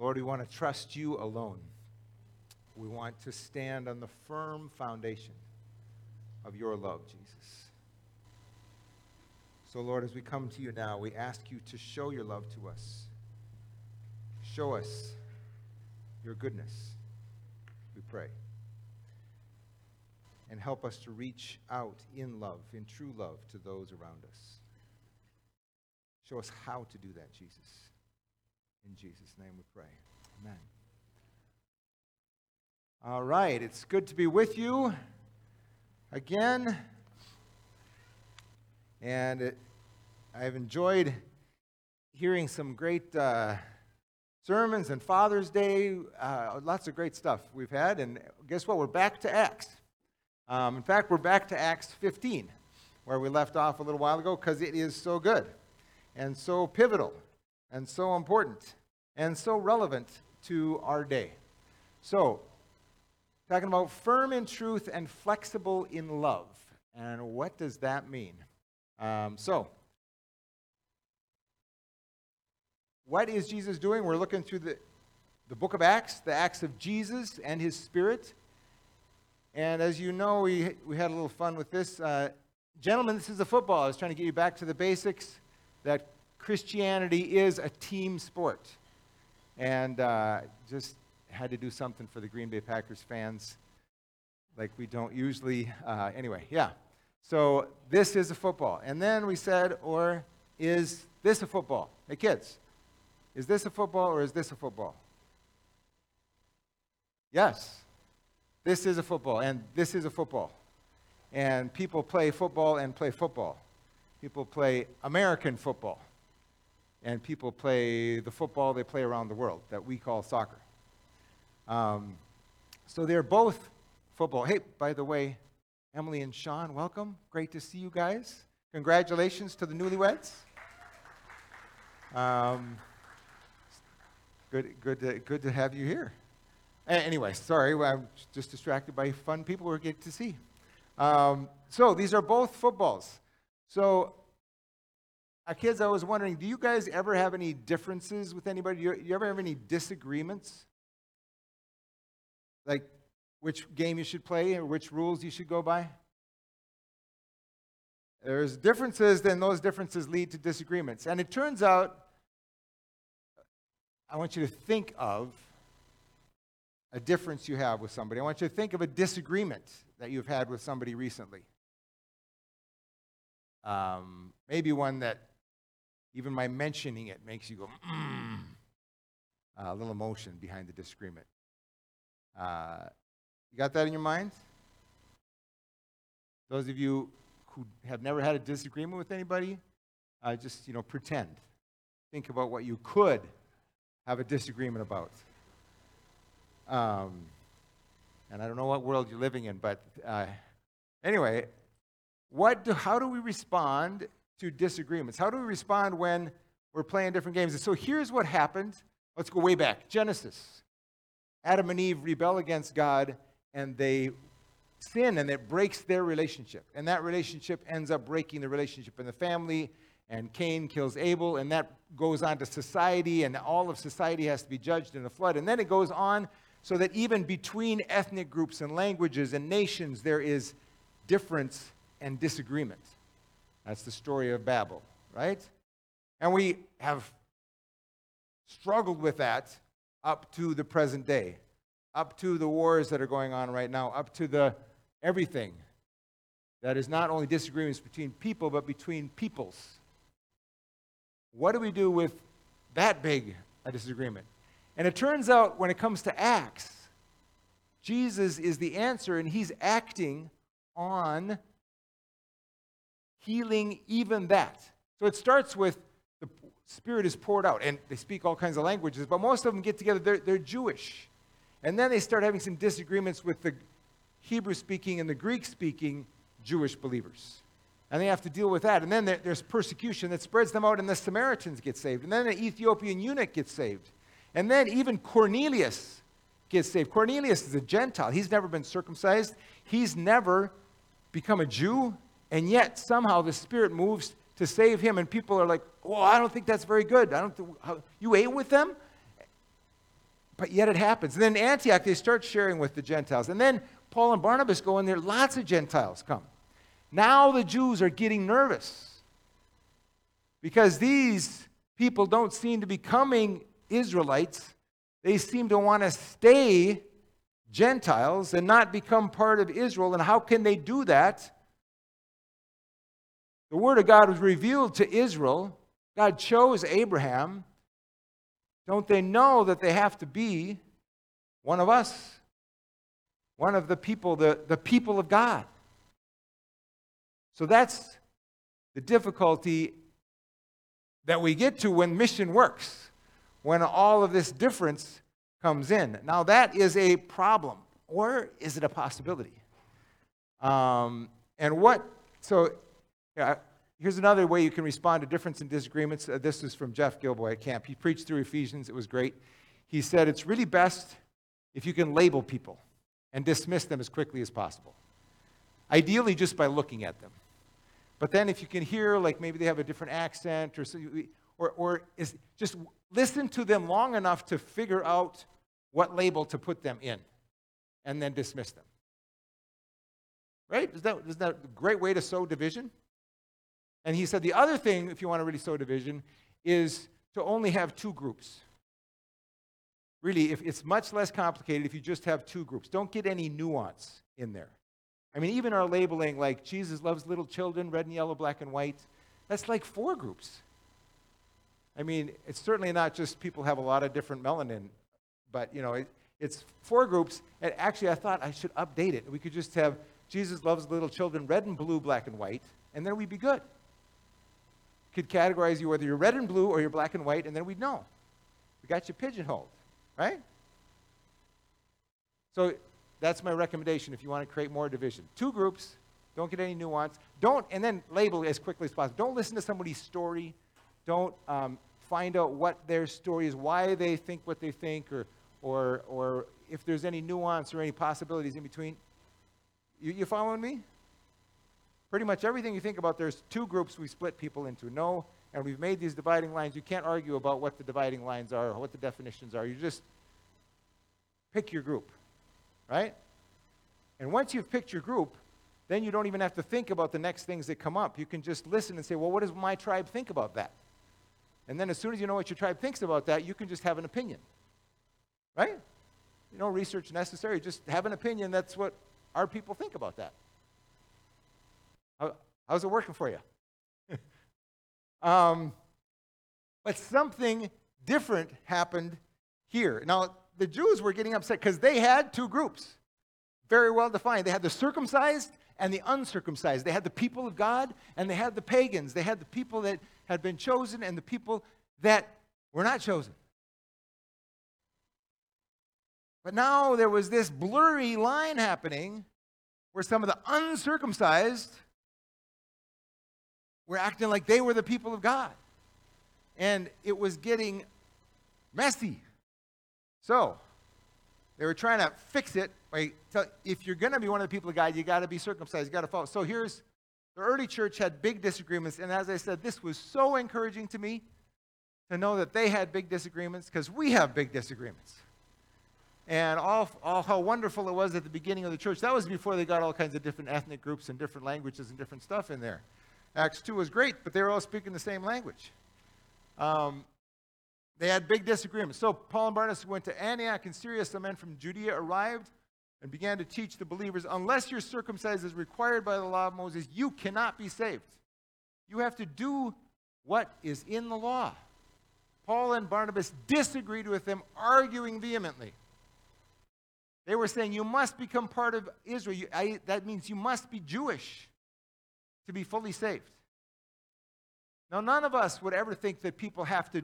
Lord, we want to trust you alone. We want to stand on the firm foundation of your love, Jesus. So, Lord, as we come to you now, we ask you to show your love to us. Show us your goodness, we pray. And help us to reach out in love, in true love, to those around us. Show us how to do that, Jesus. In Jesus' name we pray. Amen. All right, it's good to be with you again. And it, I've enjoyed hearing some great uh, sermons and Father's Day, uh, lots of great stuff we've had. And guess what? We're back to Acts. Um, in fact, we're back to Acts 15, where we left off a little while ago, because it is so good and so pivotal and so important and so relevant to our day. So, talking about firm in truth and flexible in love. And what does that mean? Um, so, what is Jesus doing? We're looking through the, the book of Acts, the Acts of Jesus and his Spirit. And as you know, we, we had a little fun with this. Uh, gentlemen, this is a football. I was trying to get you back to the basics that Christianity is a team sport. And uh, just had to do something for the Green Bay Packers fans like we don't usually. Uh, anyway, yeah. So this is a football. And then we said, or is this a football? Hey, kids, is this a football or is this a football? Yes. This is a football, and this is a football. And people play football and play football. People play American football. And people play the football they play around the world that we call soccer. Um, so they're both football. Hey, by the way, Emily and Sean, welcome. Great to see you guys. Congratulations to the newlyweds. Um, good, good, to, good to have you here. Anyway, sorry, I'm just distracted by fun people we're getting to see. Um, so these are both footballs. So, our kids, I was wondering, do you guys ever have any differences with anybody? Do you, you ever have any disagreements? Like, which game you should play or which rules you should go by? There's differences, then those differences lead to disagreements. And it turns out, I want you to think of a difference you have with somebody. I want you to think of a disagreement that you've had with somebody recently. Um, maybe one that even my mentioning it makes you go, mm, a little emotion behind the disagreement. Uh, you got that in your mind? Those of you who have never had a disagreement with anybody, uh, just you know pretend. Think about what you could have a disagreement about. Um, and I don't know what world you're living in, but uh, anyway, what do, how do we respond to disagreements? How do we respond when we're playing different games? And so here's what happened. Let's go way back. Genesis. Adam and Eve rebel against God and they sin and it breaks their relationship. And that relationship ends up breaking the relationship in the family. And Cain kills Abel, and that goes on to society, and all of society has to be judged in the flood. And then it goes on so that even between ethnic groups and languages and nations, there is difference and disagreement. That's the story of Babel, right? And we have struggled with that up to the present day, up to the wars that are going on right now, up to the everything that is not only disagreements between people, but between peoples. What do we do with that big a disagreement? And it turns out when it comes to Acts, Jesus is the answer, and he's acting on healing even that. So it starts with the Spirit is poured out, and they speak all kinds of languages, but most of them get together, they're, they're Jewish. And then they start having some disagreements with the Hebrew speaking and the Greek speaking Jewish believers. And they have to deal with that. And then there, there's persecution that spreads them out, and the Samaritans get saved. And then an Ethiopian eunuch gets saved. And then even Cornelius gets saved. Cornelius is a Gentile, he's never been circumcised, he's never become a Jew, and yet somehow the Spirit moves to save him, and people are like, "Well, I don't think that's very good. I don't. Th- how, you ate with them." but yet it happens. And then Antioch, they start sharing with the Gentiles. And then Paul and Barnabas go in there, lots of Gentiles come. Now the Jews are getting nervous because these people don't seem to be coming Israelites. They seem to want to stay Gentiles and not become part of Israel. And how can they do that? The Word of God was revealed to Israel. God chose Abraham. Don't they know that they have to be one of us? One of the people, the, the people of God. So that's the difficulty that we get to when mission works, when all of this difference comes in. Now, that is a problem, or is it a possibility? Um, and what, so here's another way you can respond to difference and disagreements. Uh, this is from Jeff Gilboy at camp. He preached through Ephesians, it was great. He said, It's really best if you can label people and dismiss them as quickly as possible, ideally, just by looking at them. But then, if you can hear, like maybe they have a different accent or, or, or is, just listen to them long enough to figure out what label to put them in and then dismiss them. Right? Is that, is that a great way to sow division? And he said the other thing, if you want to really sow division, is to only have two groups. Really, if it's much less complicated if you just have two groups. Don't get any nuance in there. I mean, even our labeling, like Jesus loves little children, red and yellow, black and white, that's like four groups. I mean, it's certainly not just people have a lot of different melanin but, you know, it, it's four groups. And actually, I thought I should update it. We could just have Jesus loves little children, red and blue, black and white, and then we'd be good. Could categorize you whether you're red and blue or you're black and white, and then we'd know. We got you pigeonholed, right? So that's my recommendation if you want to create more division. Two groups, don't get any nuance. Don't, and then label as quickly as possible. Don't listen to somebody's story. Don't um, find out what their story is, why they think what they think, or or, or if there's any nuance or any possibilities in between. You, you following me? Pretty much everything you think about, there's two groups we split people into. No, and we've made these dividing lines. You can't argue about what the dividing lines are or what the definitions are. You just pick your group, right? And once you've picked your group, then you don't even have to think about the next things that come up. You can just listen and say, well, what does my tribe think about that? And then as soon as you know what your tribe thinks about that, you can just have an opinion. Right? You know, research necessary. Just have an opinion. That's what our people think about that. How, how's it working for you? um, but something different happened here. Now, the Jews were getting upset because they had two groups, very well defined. They had the circumcised and the uncircumcised. They had the people of God and they had the pagans. They had the people that had been chosen and the people that were not chosen. But now there was this blurry line happening where some of the uncircumcised were acting like they were the people of God. And it was getting messy. So, they were trying to fix it. By, if you're going to be one of the people of God, you got to be circumcised. You got to follow. So here's the early church had big disagreements, and as I said, this was so encouraging to me to know that they had big disagreements because we have big disagreements and all, all how wonderful it was at the beginning of the church. That was before they got all kinds of different ethnic groups and different languages and different stuff in there. Acts 2 was great, but they were all speaking the same language. Um, they had big disagreements. So Paul and Barnabas went to Antioch in Syria. Some men from Judea arrived and began to teach the believers unless you're circumcised as required by the law of Moses, you cannot be saved. You have to do what is in the law. Paul and Barnabas disagreed with them, arguing vehemently. They were saying, You must become part of Israel. You, I, that means you must be Jewish to be fully saved. Now, none of us would ever think that people have to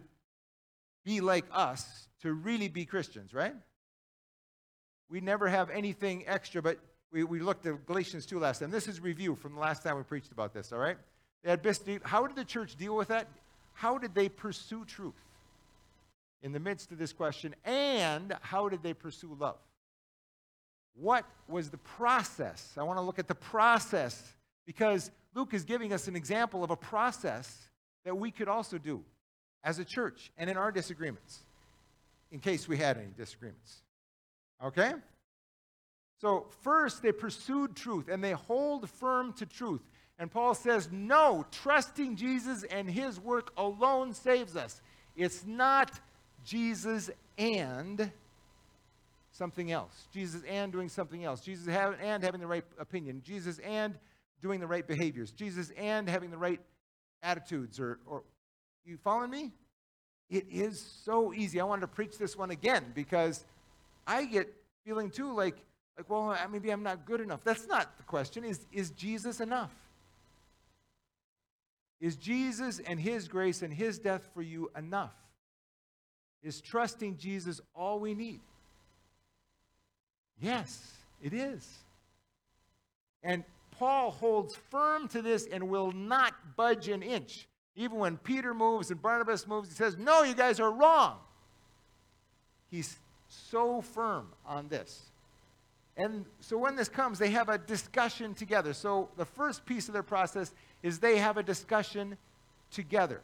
be like us to really be Christians, right? We never have anything extra, but we, we looked at Galatians 2 last time. This is review from the last time we preached about this, all right? They had how did the church deal with that? How did they pursue truth in the midst of this question? And how did they pursue love? What was the process? I want to look at the process because Luke is giving us an example of a process that we could also do as a church and in our disagreements. in case we had any disagreements. Okay? So, first, they pursued truth and they hold firm to truth. And Paul says, no, trusting Jesus and his work alone saves us. It's not Jesus and something else. Jesus and doing something else. Jesus and having the right opinion. Jesus and doing the right behaviors. Jesus and having the right attitudes. Or, or you following me? It is so easy. I wanted to preach this one again because I get feeling too like, like well, maybe I'm not good enough. That's not the question. Is, is Jesus enough? Is Jesus and his grace and his death for you enough? Is trusting Jesus all we need? Yes, it is. And Paul holds firm to this and will not budge an inch. Even when Peter moves and Barnabas moves, he says, No, you guys are wrong. He's so firm on this. And so when this comes, they have a discussion together. So the first piece of their process is they have a discussion together.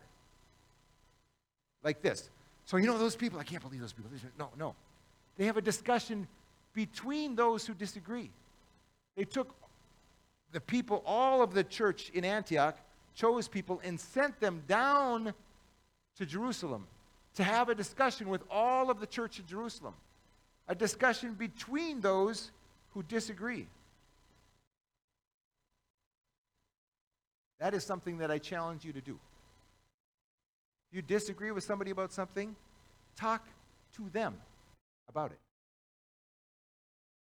Like this. So, you know, those people, I can't believe those people. No, no. They have a discussion between those who disagree. They took the people, all of the church in Antioch, chose people and sent them down to Jerusalem to have a discussion with all of the church in Jerusalem. A discussion between those who disagree. That is something that I challenge you to do. If you disagree with somebody about something, talk to them about it.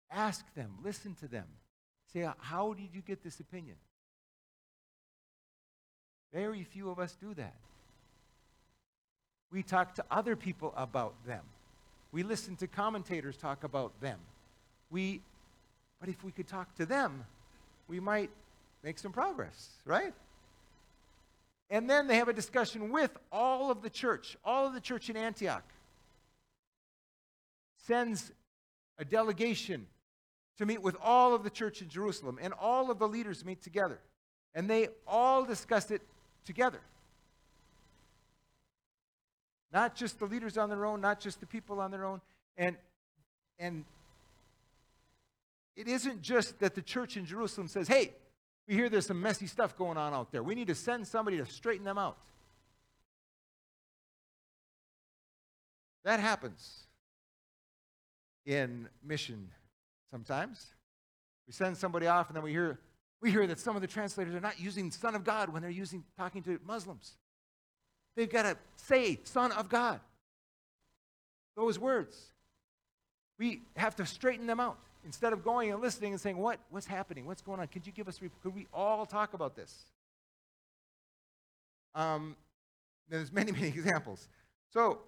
Ask them, listen to them. Say, uh, how did you get this opinion? Very few of us do that. We talk to other people about them. We listen to commentators talk about them. We, but if we could talk to them, we might make some progress, right? And then they have a discussion with all of the church, all of the church in Antioch. Sends a delegation to meet with all of the church in Jerusalem, and all of the leaders meet together. And they all discuss it together. Not just the leaders on their own, not just the people on their own. And, and it isn't just that the church in Jerusalem says, hey, we hear there's some messy stuff going on out there. We need to send somebody to straighten them out. That happens in mission sometimes. We send somebody off and then we hear, we hear that some of the translators are not using Son of God when they're using talking to Muslims. They've got to say Son of God. Those words. We have to straighten them out. Instead of going and listening and saying, what, what's happening? What's going on? Could you give us, could we all talk about this? Um, there's many, many examples. So,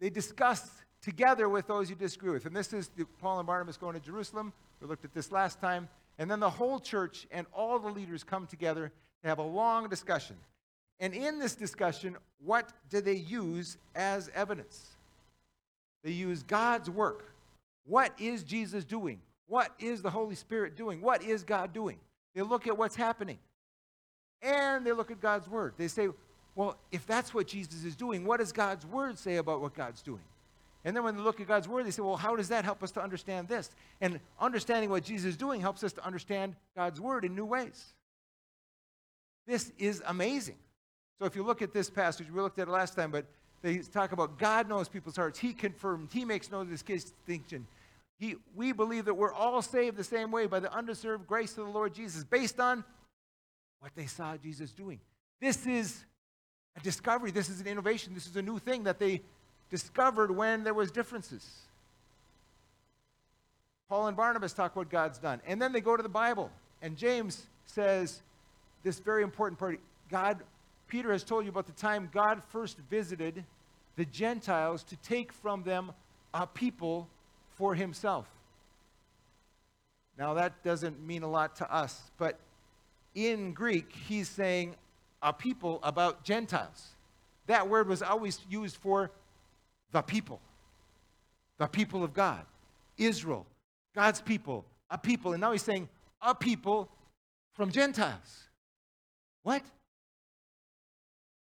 they discuss together with those you disagree with. And this is the, Paul and Barnabas going to Jerusalem. We looked at this last time. And then the whole church and all the leaders come together to have a long discussion. And in this discussion, what do they use as evidence? They use God's work. What is Jesus doing? What is the Holy Spirit doing? What is God doing? They look at what's happening. And they look at God's word. They say, well, if that's what Jesus is doing, what does God's word say about what God's doing? And then when they look at God's word, they say, well, how does that help us to understand this? And understanding what Jesus is doing helps us to understand God's word in new ways. This is amazing. So if you look at this passage, we looked at it last time, but they talk about God knows people's hearts. He confirmed, He makes this distinction. He, we believe that we're all saved the same way by the undeserved grace of the Lord Jesus, based on what they saw Jesus doing. This is a discovery. This is an innovation. This is a new thing that they discovered when there was differences. Paul and Barnabas talk what God's done. And then they go to the Bible. And James says this very important part. God, Peter has told you about the time God first visited the Gentiles to take from them a people for himself. Now, that doesn't mean a lot to us, but in Greek, he's saying a people about Gentiles. That word was always used for the people, the people of God, Israel, God's people, a people. And now he's saying, a people from Gentiles. What?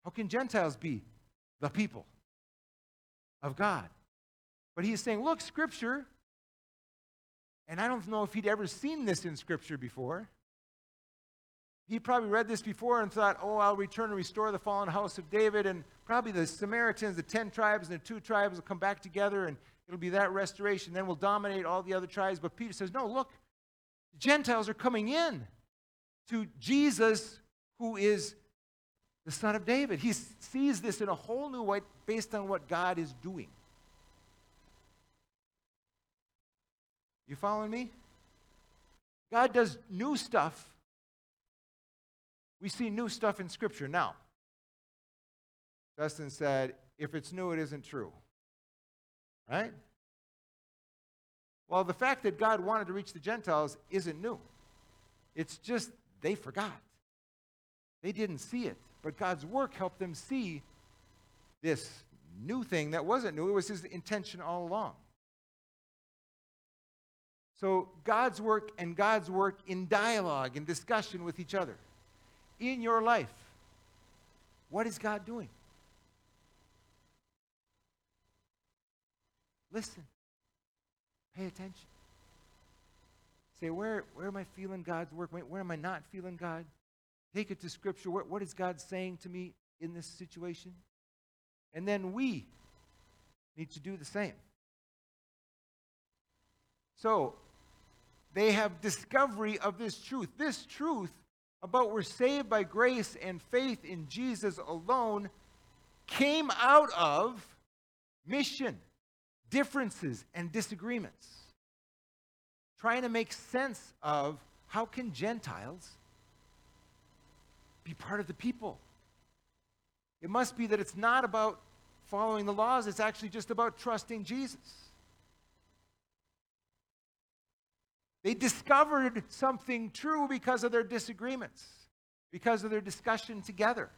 How can Gentiles be the people? of God. But he's saying, look, Scripture, and I don't know if he'd ever seen this in Scripture before. He probably read this before and thought, oh, I'll return and restore the fallen house of David, and probably the Samaritans, the ten tribes, and the two tribes will come back together, and it'll be that restoration. Then we'll dominate all the other tribes. But Peter says, no, look, the Gentiles are coming in to Jesus, who is the son of David. He sees this in a whole new way based on what God is doing. You following me? God does new stuff. We see new stuff in Scripture. Now, Dustin said, if it's new, it isn't true. Right? Well, the fact that God wanted to reach the Gentiles isn't new. It's just they forgot. They didn't see it. But God's work helped them see this new thing that wasn't new. It was his intention all along. So God's work and God's work in dialogue and discussion with each other. In your life, what is God doing? Listen. Pay attention. Say, where, where am I feeling God's work? Where am I not feeling God? Take it to Scripture. What, what is God saying to me in this situation? And then we need to do the same. So, they have discovery of this truth. This truth about we're saved by grace and faith in Jesus alone came out of mission, differences, and disagreements. Trying to make sense of how can Gentiles be part of the people. It must be that it's not about following the laws, it's actually just about trusting Jesus. They discovered something true because of their disagreements, because of their discussion together.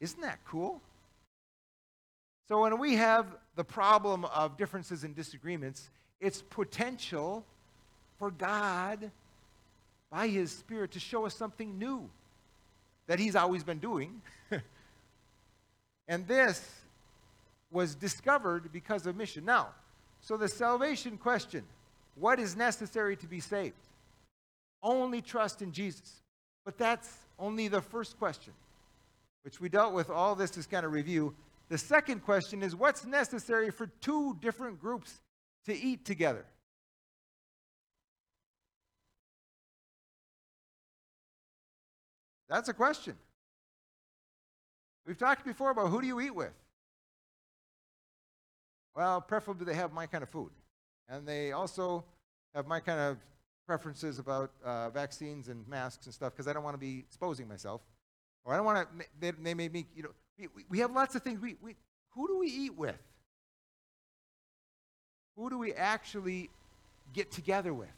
Isn't that cool? So, when we have the problem of differences and disagreements, it's potential for God, by His Spirit, to show us something new that he's always been doing. and this was discovered because of mission. Now, so the salvation question what is necessary to be saved? Only trust in Jesus. But that's only the first question, which we dealt with. All this is kind of review. The second question is what's necessary for two different groups to eat together? That's a question. We've talked before about who do you eat with? Well, preferably they have my kind of food. And they also have my kind of preferences about uh, vaccines and masks and stuff because I don't want to be exposing myself. Or I don't want to, they, they made me, you know, we, we have lots of things. We, we, who do we eat with? Who do we actually get together with?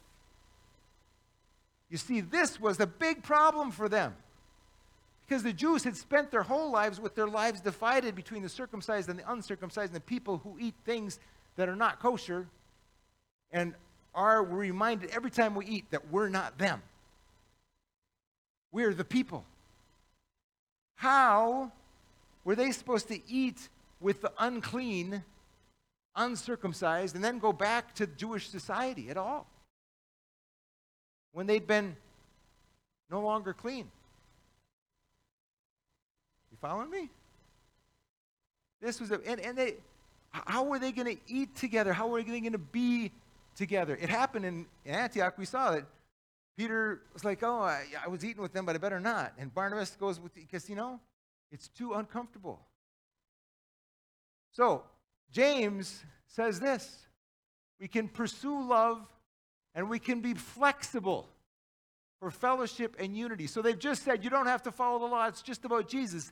You see, this was a big problem for them. Because the Jews had spent their whole lives with their lives divided between the circumcised and the uncircumcised and the people who eat things that are not kosher and are reminded every time we eat that we're not them. We're the people. How were they supposed to eat with the unclean, uncircumcised, and then go back to Jewish society at all? When they'd been no longer clean. You following me? This was a, and, and they, how were they going to eat together? How were they going to be together? It happened in, Antioch. We saw that Peter was like, oh, I, I was eating with them, but I better not. And Barnabas goes with, because, you know, it's too uncomfortable. So, James says this we can pursue love and we can be flexible for fellowship and unity. So they've just said you don't have to follow the law, it's just about Jesus.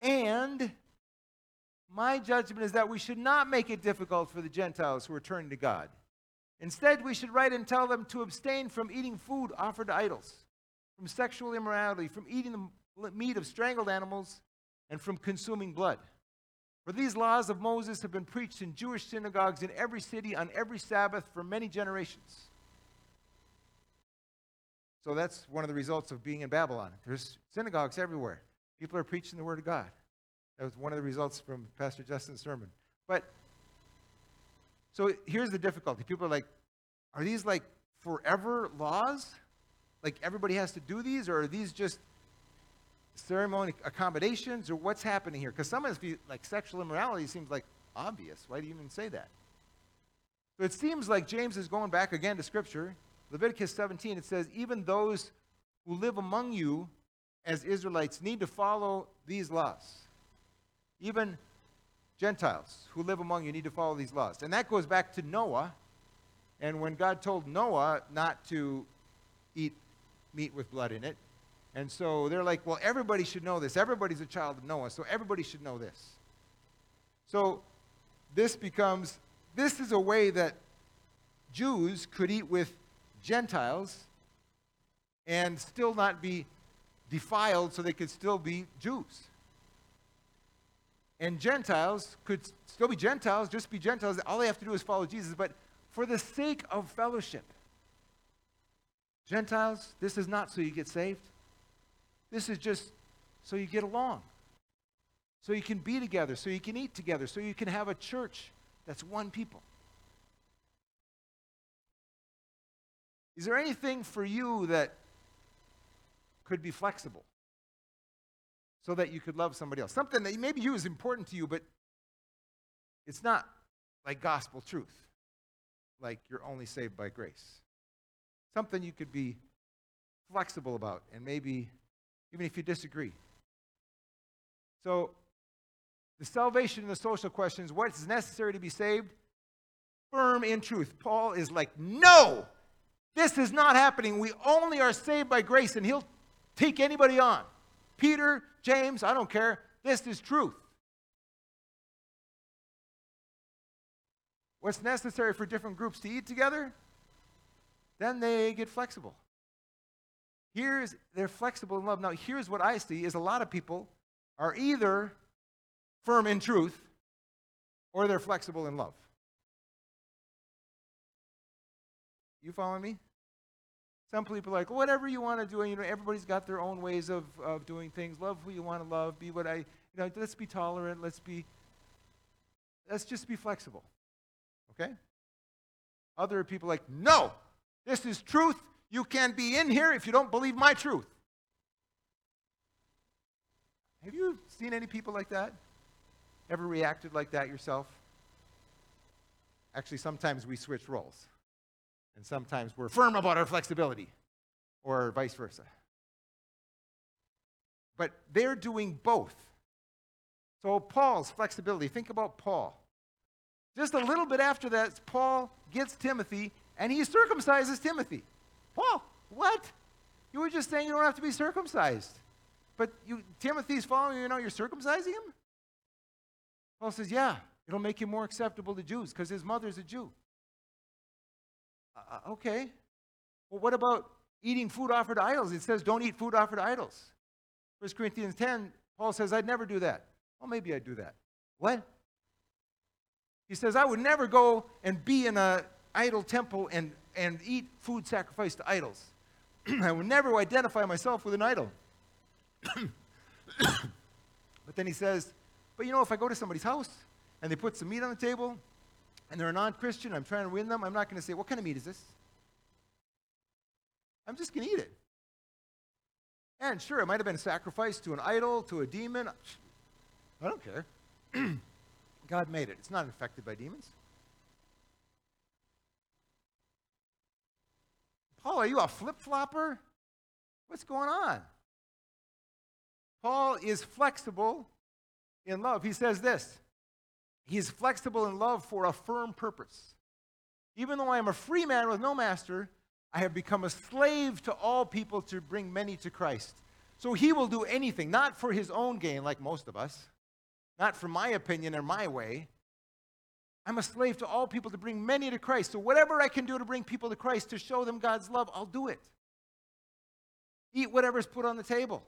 And my judgment is that we should not make it difficult for the Gentiles who are turning to God. Instead, we should write and tell them to abstain from eating food offered to idols, from sexual immorality, from eating the meat of strangled animals, and from consuming blood. For these laws of Moses have been preached in Jewish synagogues in every city on every Sabbath for many generations. So that's one of the results of being in Babylon. There's synagogues everywhere. People are preaching the word of God. That was one of the results from Pastor Justin's sermon. But so here's the difficulty. People are like, are these like forever laws? Like everybody has to do these, or are these just ceremony accommodations, or what's happening here? Because some of this, like sexual immorality, seems like obvious. Why do you even say that? So it seems like James is going back again to Scripture. Leviticus 17, it says, even those who live among you as Israelites need to follow these laws. Even Gentiles who live among you need to follow these laws. And that goes back to Noah. And when God told Noah not to eat meat with blood in it, and so they're like, well, everybody should know this. Everybody's a child of Noah, so everybody should know this. So this becomes, this is a way that Jews could eat with Gentiles and still not be defiled so they could still be Jews. And Gentiles could still be Gentiles, just be Gentiles. All they have to do is follow Jesus. But for the sake of fellowship, Gentiles, this is not so you get saved. This is just so you get along, so you can be together, so you can eat together, so you can have a church that's one people. Is there anything for you that could be flexible so that you could love somebody else? Something that maybe you is important to you, but it's not like gospel truth, like you're only saved by grace. Something you could be flexible about, and maybe even if you disagree. So, the salvation and the social questions what is necessary to be saved? Firm in truth. Paul is like, no, this is not happening. We only are saved by grace, and he'll take anybody on. Peter, James, I don't care. This is truth. What's necessary for different groups to eat together? Then they get flexible. Here's they're flexible in love. Now, here's what I see is a lot of people are either firm in truth or they're flexible in love. You following me? Some people are like, whatever you want to do, you know, everybody's got their own ways of, of doing things. Love who you want to love. Be what I, you know, let's be tolerant. Let's be, let's just be flexible. Okay? Other people like, no, this is truth. You can't be in here if you don't believe my truth. Have you seen any people like that? Ever reacted like that yourself? Actually, sometimes we switch roles. And sometimes we're firm about our flexibility, or vice versa. But they're doing both. So, Paul's flexibility, think about Paul. Just a little bit after that, Paul gets Timothy and he circumcises Timothy. Paul, what? You were just saying you don't have to be circumcised. But you, Timothy's following you, know you're circumcising him? Paul says, yeah, it'll make him more acceptable to Jews because his mother's a Jew. Uh, uh, okay. Well, what about eating food offered to idols? It says don't eat food offered to idols. 1 Corinthians 10, Paul says, I'd never do that. Well, maybe I'd do that. What? He says, I would never go and be in an idol temple and, and eat food sacrificed to idols. I would never identify myself with an idol. but then he says, but you know, if I go to somebody's house and they put some meat on the table and they're a non Christian, I'm trying to win them, I'm not going to say, What kind of meat is this? I'm just going to eat it. And sure, it might have been sacrificed to an idol, to a demon. I don't care. God made it, it's not infected by demons. Paul, are you a flip flopper? What's going on? Paul is flexible in love. He says this he is flexible in love for a firm purpose. Even though I am a free man with no master, I have become a slave to all people to bring many to Christ. So he will do anything, not for his own gain, like most of us, not for my opinion or my way. I'm a slave to all people to bring many to Christ. So whatever I can do to bring people to Christ, to show them God's love, I'll do it. Eat whatever's put on the table.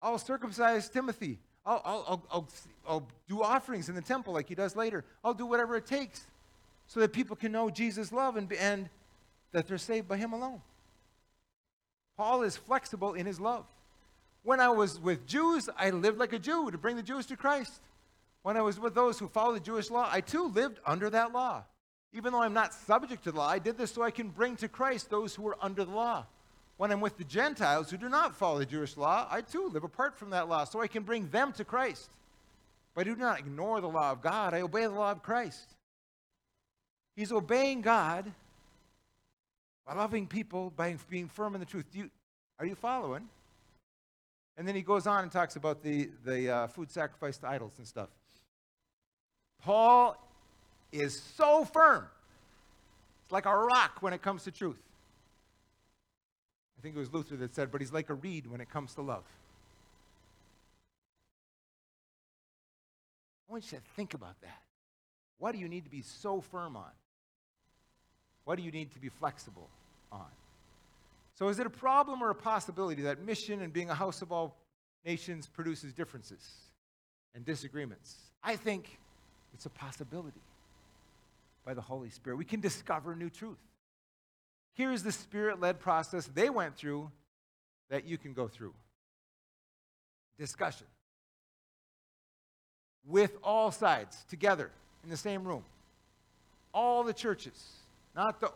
I'll circumcise Timothy. I'll, I'll, I'll, I'll, do offerings in the temple like he does later. I'll do whatever it takes so that people can know Jesus' love and, and that they're saved by him alone. Paul is flexible in his love. When I was with Jews, I lived like a Jew to bring the Jews to Christ. When I was with those who follow the Jewish law, I too lived under that law. Even though I'm not subject to the law, I did this so I can bring to Christ those who are under the law. When I'm with the Gentiles who do not follow the Jewish law, I too live apart from that law so I can bring them to Christ. But I do not ignore the law of God, I obey the law of Christ. He's obeying God by loving people, by being firm in the truth. You, are you following? And then he goes on and talks about the, the uh, food sacrificed to idols and stuff. Paul is so firm. It's like a rock when it comes to truth. I think it was Luther that said, but he's like a reed when it comes to love. I want you to think about that. What do you need to be so firm on? What do you need to be flexible on? So, is it a problem or a possibility that mission and being a house of all nations produces differences and disagreements? I think it's a possibility by the Holy Spirit. We can discover new truth. Here's the spirit led process they went through that you can go through discussion with all sides together in the same room. All the churches, not the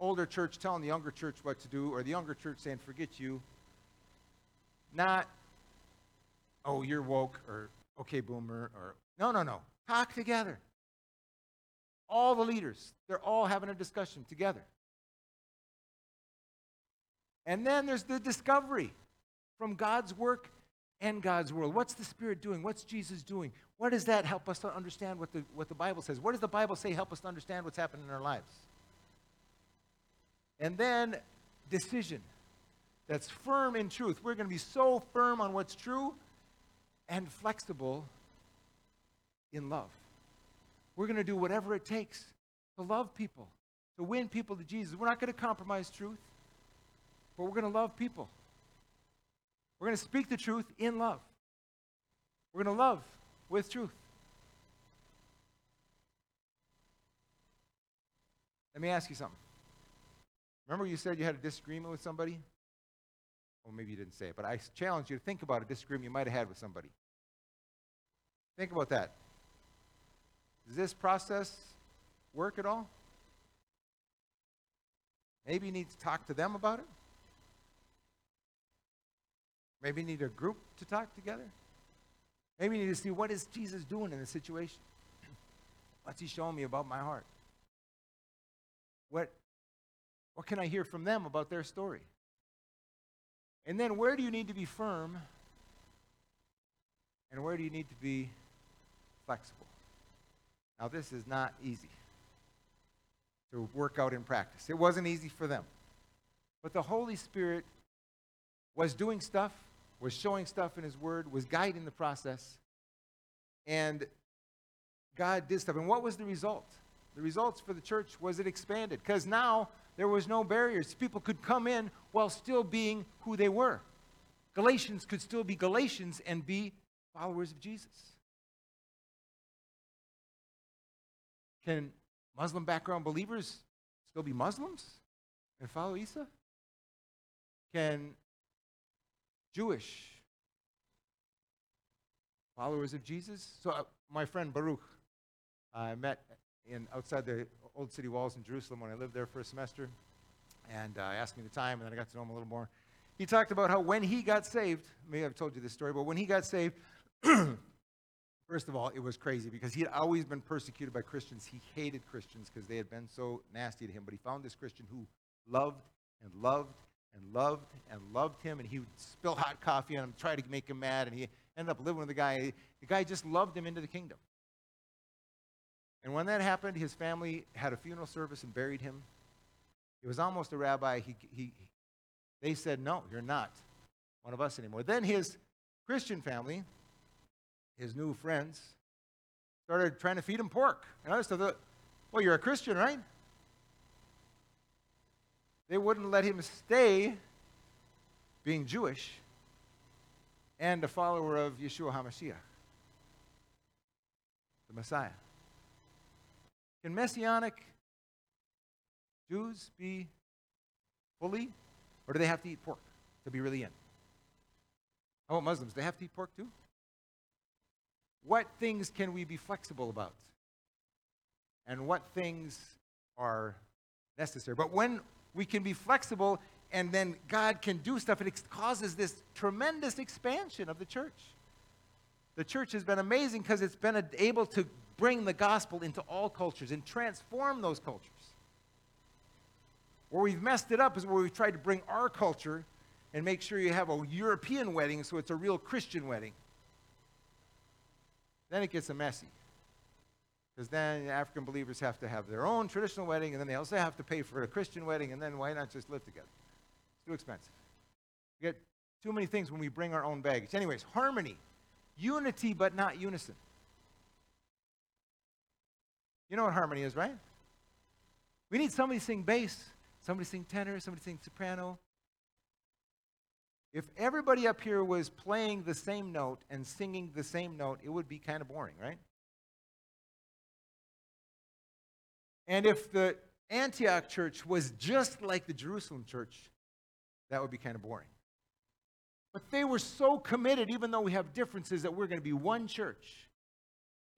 older church telling the younger church what to do or the younger church saying, forget you. Not, oh, you're woke or okay, boomer or no, no, no. Talk together. All the leaders, they're all having a discussion together. And then there's the discovery from God's work and God's world. What's the Spirit doing? What's Jesus doing? What does that help us to understand what the, what the Bible says? What does the Bible say help us to understand what's happening in our lives? And then decision that's firm in truth. We're going to be so firm on what's true and flexible in love. We're going to do whatever it takes to love people, to win people to Jesus. We're not going to compromise truth, but we're going to love people. We're going to speak the truth in love. We're going to love with truth. Let me ask you something. Remember you said you had a disagreement with somebody? Well, maybe you didn't say it, but I challenge you to think about a disagreement you might have had with somebody. Think about that. Does this process work at all? Maybe you need to talk to them about it. Maybe need a group to talk together. Maybe you need to see what is Jesus doing in the situation. What's he showing me about my heart? What what can I hear from them about their story? And then where do you need to be firm? And where do you need to be flexible? Now, this is not easy to work out in practice. It wasn't easy for them. But the Holy Spirit was doing stuff, was showing stuff in His Word, was guiding the process. And God did stuff. And what was the result? The results for the church was it expanded because now there was no barriers. People could come in while still being who they were. Galatians could still be Galatians and be followers of Jesus. Can Muslim background believers still be Muslims and follow Isa? Can Jewish followers of Jesus? So, uh, my friend Baruch, I met in outside the old city walls in Jerusalem when I lived there for a semester, and uh, asked me the time, and then I got to know him a little more. He talked about how when he got saved, maybe I've told you this story, but when he got saved, first of all, it was crazy because he had always been persecuted by Christians. He hated Christians because they had been so nasty to him, but he found this Christian who loved and loved and loved and loved him, and he would spill hot coffee on him, try to make him mad, and he ended up living with the guy. The guy just loved him into the kingdom. And when that happened, his family had a funeral service and buried him. He was almost a rabbi. He, he, they said, No, you're not one of us anymore. Then his Christian family, his new friends, started trying to feed him pork. And I thought, Well, you're a Christian, right? They wouldn't let him stay being Jewish and a follower of Yeshua HaMashiach, the Messiah. Can messianic Jews be fully, or do they have to eat pork to be really in? How about Muslims? They have to eat pork too? What things can we be flexible about? And what things are necessary? But when we can be flexible and then God can do stuff, it causes this tremendous expansion of the church. The church has been amazing because it's been able to bring the gospel into all cultures and transform those cultures. Where we've messed it up is where we've tried to bring our culture and make sure you have a European wedding so it's a real Christian wedding. Then it gets a messy. Because then African believers have to have their own traditional wedding, and then they also have to pay for a Christian wedding, and then why not just live together? It's too expensive. We get too many things when we bring our own baggage. Anyways, harmony, unity, but not unison. You know what harmony is, right? We need somebody to sing bass, somebody to sing tenor, somebody to sing soprano. If everybody up here was playing the same note and singing the same note, it would be kind of boring, right? And if the Antioch church was just like the Jerusalem church, that would be kind of boring. But they were so committed, even though we have differences, that we're going to be one church.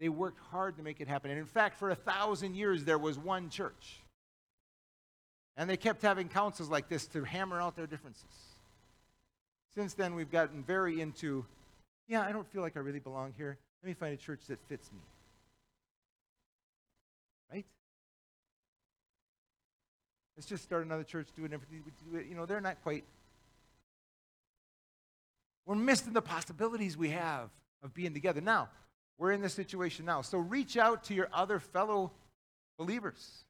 They worked hard to make it happen. And in fact, for a thousand years, there was one church. And they kept having councils like this to hammer out their differences. Since then, we've gotten very into, yeah, I don't feel like I really belong here. Let me find a church that fits me. Right? Let's just start another church doing everything. we do it. You know, they're not quite. We're missing the possibilities we have of being together. Now, we're in this situation now. So reach out to your other fellow believers.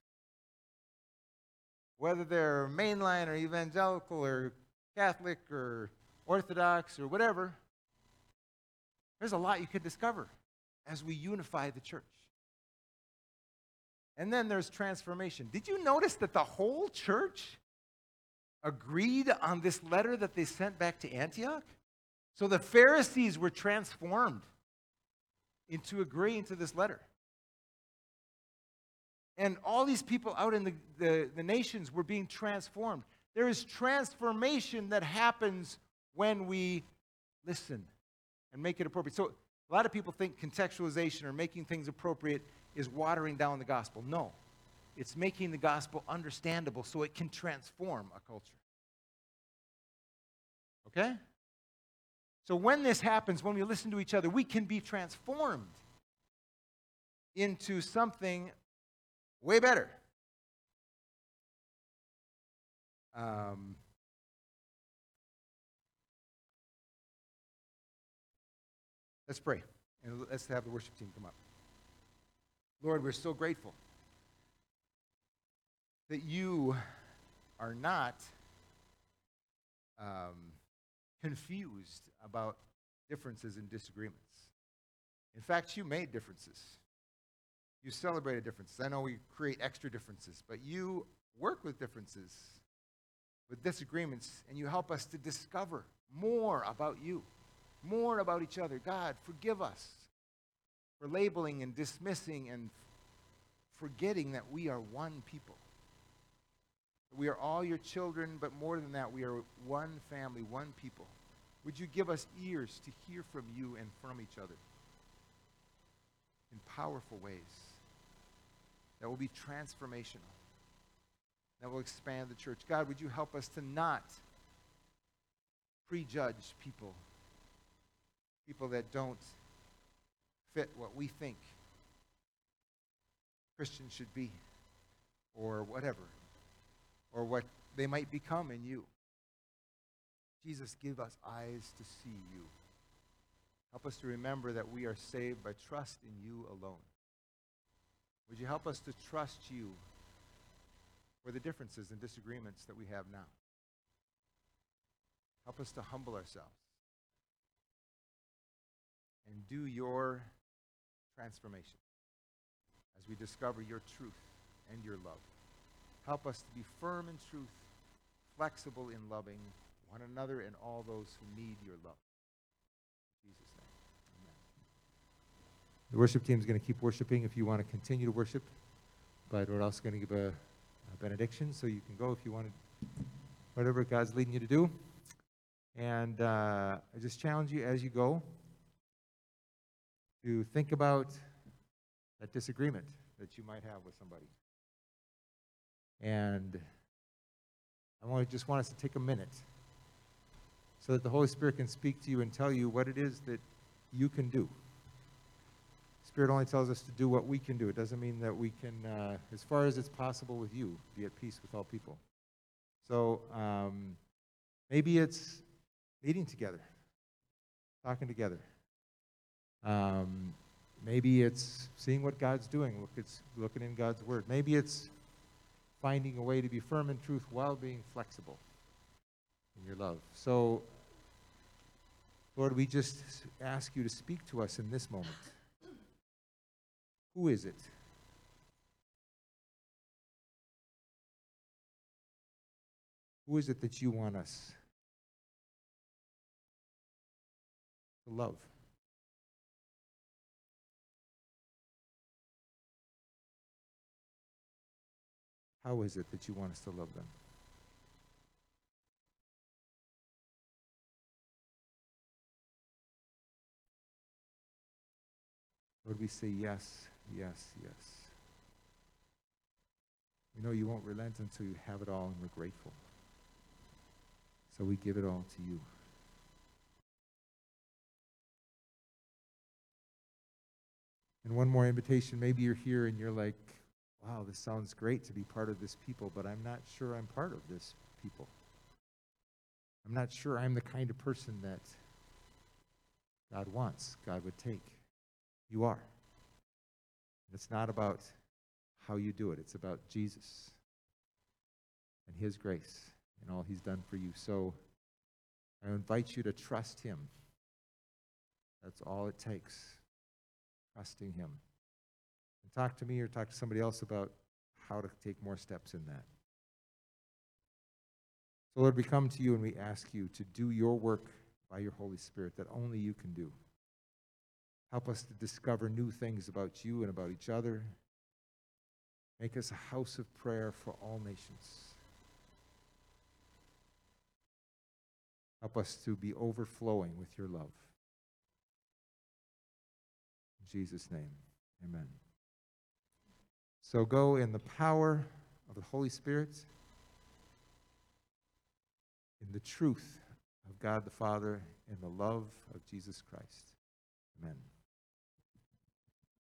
Whether they're mainline or evangelical or Catholic or Orthodox or whatever, there's a lot you could discover as we unify the church. And then there's transformation. Did you notice that the whole church agreed on this letter that they sent back to Antioch? So the Pharisees were transformed into agreeing to this letter. And all these people out in the, the, the nations were being transformed. There is transformation that happens when we listen and make it appropriate. So a lot of people think contextualization or making things appropriate is watering down the gospel. No, it's making the gospel understandable so it can transform a culture. Okay? So when this happens, when we listen to each other, we can be transformed into something way better. Um, let's pray. And let's have the worship team come up. Lord, we're so grateful that you are not um, confused about differences and disagreements. In fact, you made differences. You celebrated differences. I know we create extra differences, but you work with differences, with disagreements, and you help us to discover more about you, more about each other. God, forgive us labeling and dismissing and forgetting that we are one people. We are all your children, but more than that, we are one family, one people. Would you give us ears to hear from you and from each other in powerful ways that will be transformational, that will expand the church? God, would you help us to not prejudge people, people that don't fit what we think Christians should be, or whatever, or what they might become in you. Jesus, give us eyes to see you. Help us to remember that we are saved by trust in you alone. Would you help us to trust you for the differences and disagreements that we have now? Help us to humble ourselves and do your transformation as we discover your truth and your love. Help us to be firm in truth, flexible in loving one another and all those who need your love. In Jesus' name. Amen. The worship team is going to keep worshiping if you want to continue to worship, but we're also going to give a, a benediction so you can go if you want to, whatever God's leading you to do. And uh, I just challenge you as you go to think about that disagreement that you might have with somebody. And I want, just want us to take a minute so that the Holy Spirit can speak to you and tell you what it is that you can do. Spirit only tells us to do what we can do. It doesn't mean that we can, uh, as far as it's possible with you, be at peace with all people. So um, maybe it's meeting together, talking together. Um, maybe it's seeing what God's doing, look, it's looking in God's Word. Maybe it's finding a way to be firm in truth while being flexible in your love. So, Lord, we just ask you to speak to us in this moment. Who is it? Who is it that you want us to love? How is it that you want us to love them? Lord, we say yes, yes, yes. We know you won't relent until you have it all, and we're grateful. So we give it all to you. And one more invitation. Maybe you're here and you're like, wow, this sounds great to be part of this people, but I'm not sure I'm part of this people. I'm not sure I'm the kind of person that God wants, God would take. You are. It's not about how you do it, it's about Jesus and His grace and all He's done for you. So I invite you to trust Him. That's all it takes. Trusting Him. Talk to me or talk to somebody else about how to take more steps in that. So, Lord, we come to you and we ask you to do your work by your Holy Spirit that only you can do. Help us to discover new things about you and about each other. Make us a house of prayer for all nations. Help us to be overflowing with your love. In Jesus' name, amen. So go in the power of the Holy Spirit, in the truth of God the Father, in the love of Jesus Christ. Amen.